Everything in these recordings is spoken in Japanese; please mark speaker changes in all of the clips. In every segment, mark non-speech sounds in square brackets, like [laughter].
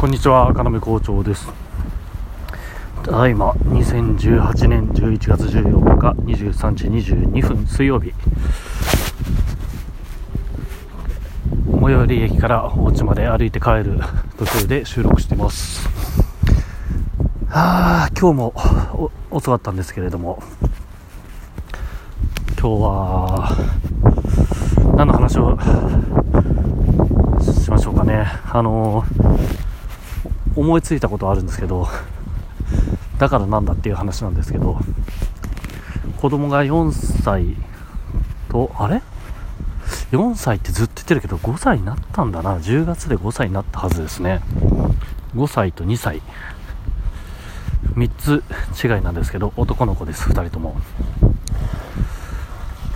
Speaker 1: こんにちは、要校長です。ただいま、2018年11月14日23時22分水曜日。最寄り駅からお家まで歩いて帰る途中で収録しています。はあ、今日も遅かったんですけれども、今日は、何の話をしましょうかね。あの思いついたことあるんですけど、だからなんだっていう話なんですけど、子供が4歳と、あれ ?4 歳ってずっと言ってるけど、5歳になったんだな。10月で5歳になったはずですね。5歳と2歳。3つ違いなんですけど、男の子です、2人とも。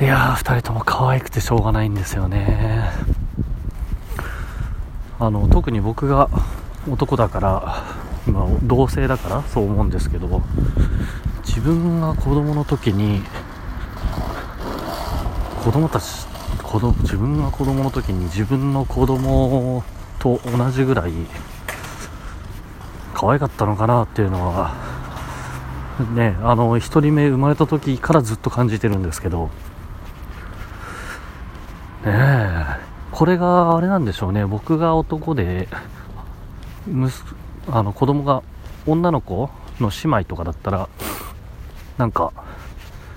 Speaker 1: いやー、2人とも可愛くてしょうがないんですよね。あの、特に僕が男だから、まあ、同性だからそう思うんですけど自分が子供の時に子供たち子供自分が子供の時に自分の子供と同じぐらい可愛かったのかなっていうのはねあの1人目生まれた時からずっと感じてるんですけどねえこれがあれなんでしょうね。僕が男で息あの子供が女の子の姉妹とかだったらなんか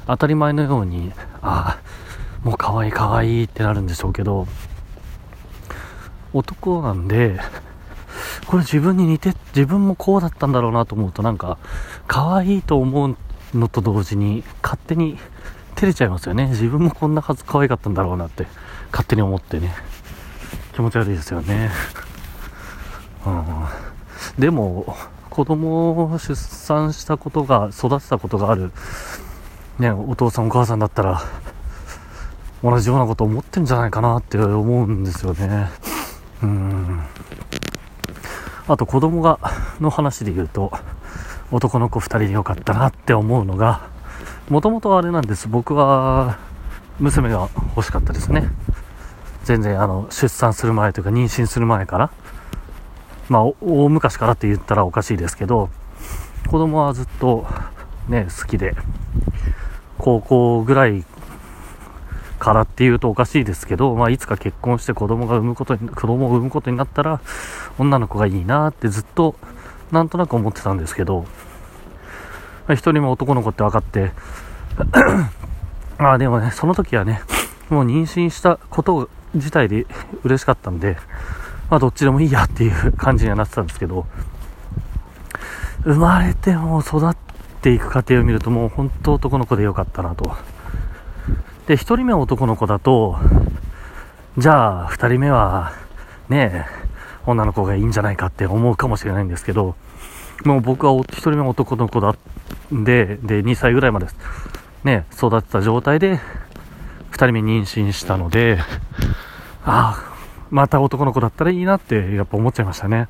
Speaker 1: 当たり前のようにああもう可愛い可愛いってなるんでしょうけど男なんでこれ自分に似て自分もこうだったんだろうなと思うとなんか可愛いと思うのと同時に勝手に照れちゃいますよね。自分もこんなはず可愛かったんだろうなって勝手に思ってね。気持ち悪いですよね。うんでも子供を出産したことが育てたことがある、ね、お父さんお母さんだったら同じようなこと思ってんじゃないかなって思うんですよね。うん。あと子供がの話で言うと男の子2人でよかったなって思うのがもともとあれなんです。僕は娘が欲しかったですね。全然あの出産する前というか妊娠する前からまあ、大昔からって言ったらおかしいですけど、子供はずっとね、好きで、高校ぐらいからっていうとおかしいですけど、まあ、いつか結婚して子供が産むことに、子供を産むことになったら、女の子がいいなってずっと、なんとなく思ってたんですけど、まあ、一人も男の子って分かって、まあでもね、その時はね、もう妊娠したこと自体で嬉しかったんで、まあどっちでもいいやっていう感じにはなってたんですけど、生まれても育っていく過程を見るともう本当男の子でよかったなと。で、一人目は男の子だと、じゃあ二人目はね、女の子がいいんじゃないかって思うかもしれないんですけど、もう僕は一人目男の子だで、で、2歳ぐらいまでね、育てた状態で、二人目妊娠したので、ああ、また男の子だったらいいなってやっぱ思っちゃいましたね。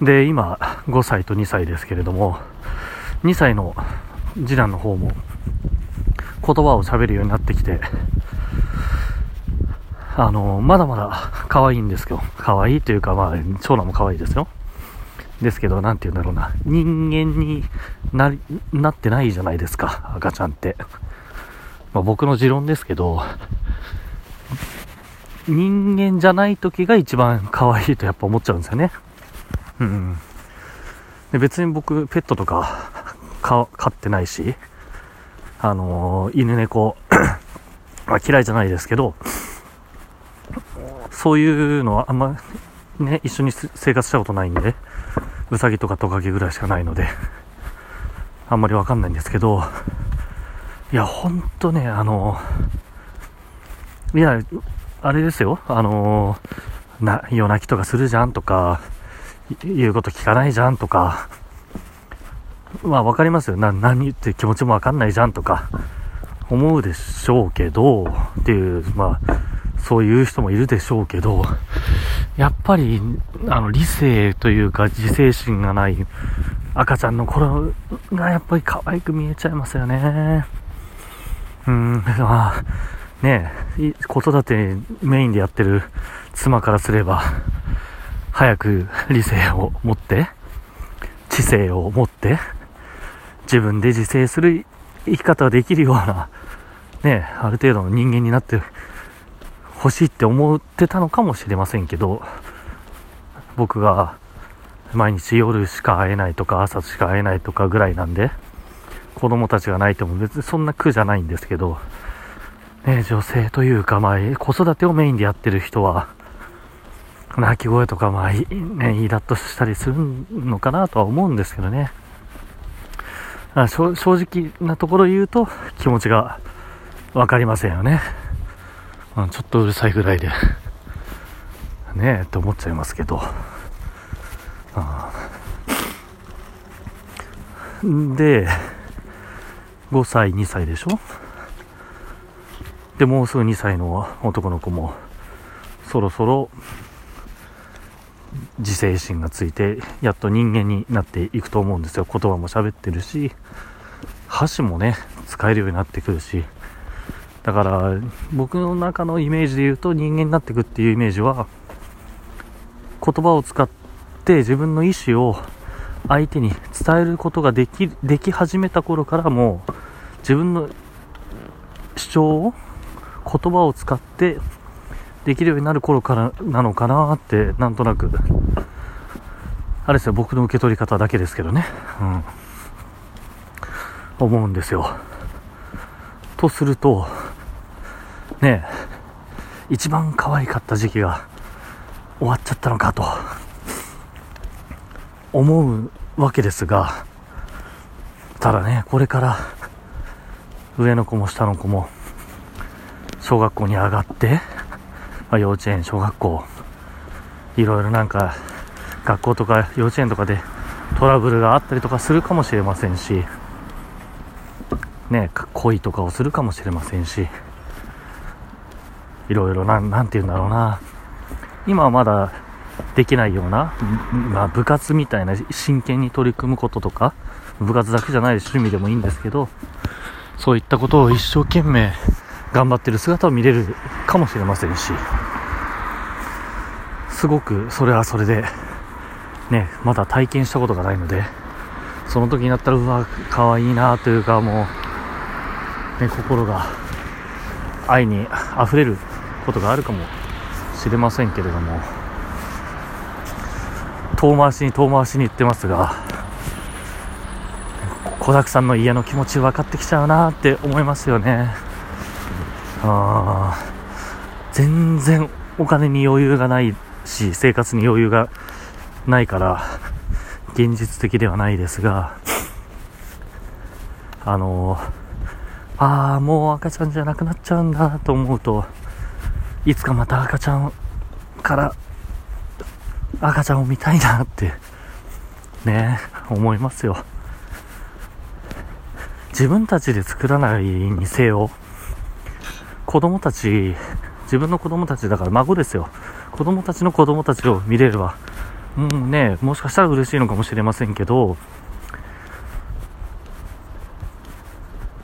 Speaker 1: で、今、5歳と2歳ですけれども、2歳の次男の方も言葉を喋るようになってきて、あの、まだまだ可愛いんですよ。可愛いというか、まあ、長男も可愛いですよ。ですけど、なんて言うんだろうな。人間になり、なってないじゃないですか、赤ちゃんって。まあ、僕の持論ですけど、人間じゃない時が一番可愛いとやっぱ思っちゃうんですよね。うん。で別に僕、ペットとかか飼ってないし、あのー犬猫 [clears throat] まあ嫌いじゃないですけど、そういうのはあんまね、一緒に生活したことないんで、うさぎとかトカゲぐらいしかないので、あんまりわかんないんですけど、いや、ほんとね、あのいや、あれですよ、あのー、な、夜泣きとかするじゃんとか、言うこと聞かないじゃんとか、まあわかりますよ。な、何言って気持ちもわかんないじゃんとか、思うでしょうけど、っていう、まあ、そういう人もいるでしょうけど、やっぱり、あの、理性というか自制心がない赤ちゃんの頃がやっぱり可愛く見えちゃいますよね。うん、まあ、ね、子育てメインでやってる妻からすれば、早く理性を持って、知性を持って、自分で自制する生き方ができるような、ね、ある程度の人間になってほしいって思ってたのかもしれませんけど、僕が毎日夜しか会えないとか朝しか会えないとかぐらいなんで、子供たちが泣いても別にそんな苦じゃないんですけど、ね、女性というか、まあ、子育てをメインでやってる人は、泣き声とか、まあ、ね、イラッとしたりするのかなとは思うんですけどね。あ正直なところ言うと気持ちが分かりませんよね。ちょっとうるさいぐらいで、ねえって思っちゃいますけど。んで、5歳、2歳でしょ？で、もうすぐ2歳の男の子も、そろそろ自制心がついて、やっと人間になっていくと思うんですよ。言葉も喋ってるし、箸もね、使えるようになってくるし、だから僕の中のイメージで言うと人間になっていくっていうイメージは、言葉を使って自分の意思を相手に伝えることができ、でき始めた頃からもう自分の主張を言葉を使ってできるようになる頃からなのかなってなんとなく。あれですよ僕の受け取り方だけですけどね、うん、思うんですよ。とするとねえ一番可愛かった時期が終わっちゃったのかと。思うわけですがただねこれから上の子も下の子も小学校に上がって、まあ、幼稚園、小学校、いろいろなんか、学校とか幼稚園とかでトラブルがあったりとかするかもしれませんし、ね、恋とかをするかもしれませんし、いろいろなん、なんて言うんだろうな。今はまだできないような、まあ、部活みたいな真剣に取り組むこととか、部活だけじゃない趣味でもいいんですけど、そういったことを一生懸命頑張ってる姿を見れるかもしれませんし、すごくそれはそれで、ね、まだ体験したことがないので、その時になったら、うわ、可愛いいなというか、もう、ね、心が愛に溢れることがあるかもしれませんけれども、遠回しに遠回しに言ってますが、子だくさんの家の気持ち分かってきちゃうなって思いますよね。あ全然お金に余裕がないし、生活に余裕がないから、現実的ではないですが、あのああ、もう赤ちゃんじゃなくなっちゃうんだと思うと、いつかまた赤ちゃんから赤ちゃんを見たいなって、ね、思いますよ。自分たちで作らないにせよ、子供たち、自分の子供たちだから孫ですよ。子供たちの子供たちを見れれば、うんね、もしかしたら嬉しいのかもしれませんけど、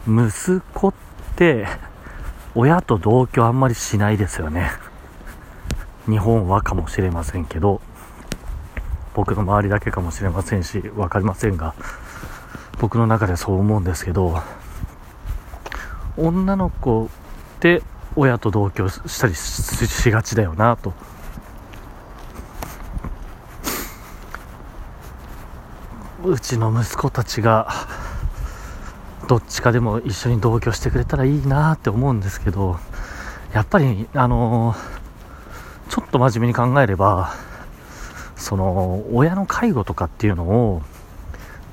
Speaker 1: 息子って、親と同居あんまりしないですよね。日本はかもしれませんけど、僕の周りだけかもしれませんし、わかりませんが、僕の中でそう思うんですけど、女の子って親と同居したりしがちだよなと。うちの息子たちがどっちかでも一緒に同居してくれたらいいなって思うんですけどやっぱりあのちょっと真面目に考えればその親の介護とかっていうのを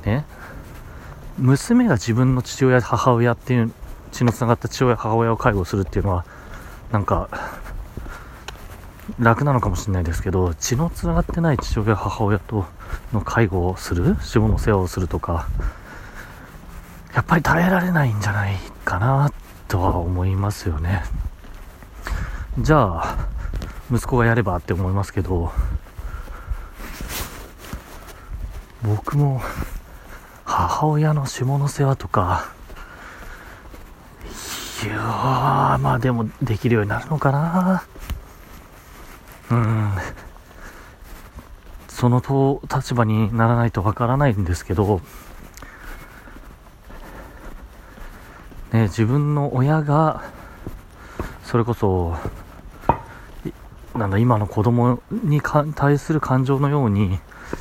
Speaker 1: ね娘が自分の父親母親っていう血のつながった父親母親を介護するっていうのはなんか楽なのかもしれないですけど血のつながってない父親母親との介護をする死後の世話をするとかやっぱり耐えられないんじゃないかなとは思いますよね。じゃあ息子がやればって思いますけど僕も母親の下の世話とかいやまあでもできるようになるのかな。うん。そのと立場にならないとわからないんですけど、ね、自分の親が、それこそ、なんだ、今の子供に対する感情のように、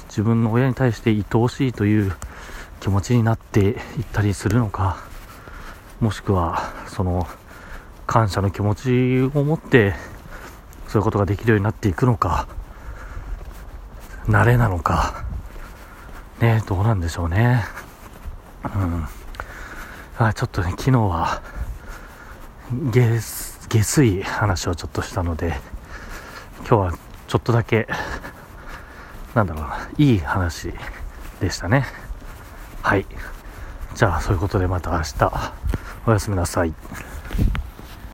Speaker 1: 自分の親に対して愛おしいという気持ちになっていったりするのか、もしくは、その、感謝の気持ちを持って、そういうことができるようになっていくのか、慣れなのか、ね、どうなんでしょうね。うん。あちょっとね、昨日は、下、下水話をちょっとしたので、今日はちょっとだけ、なんだろうな、いい話でしたね。はい。じゃあ、そういうことでまた明日、おやすみなさい。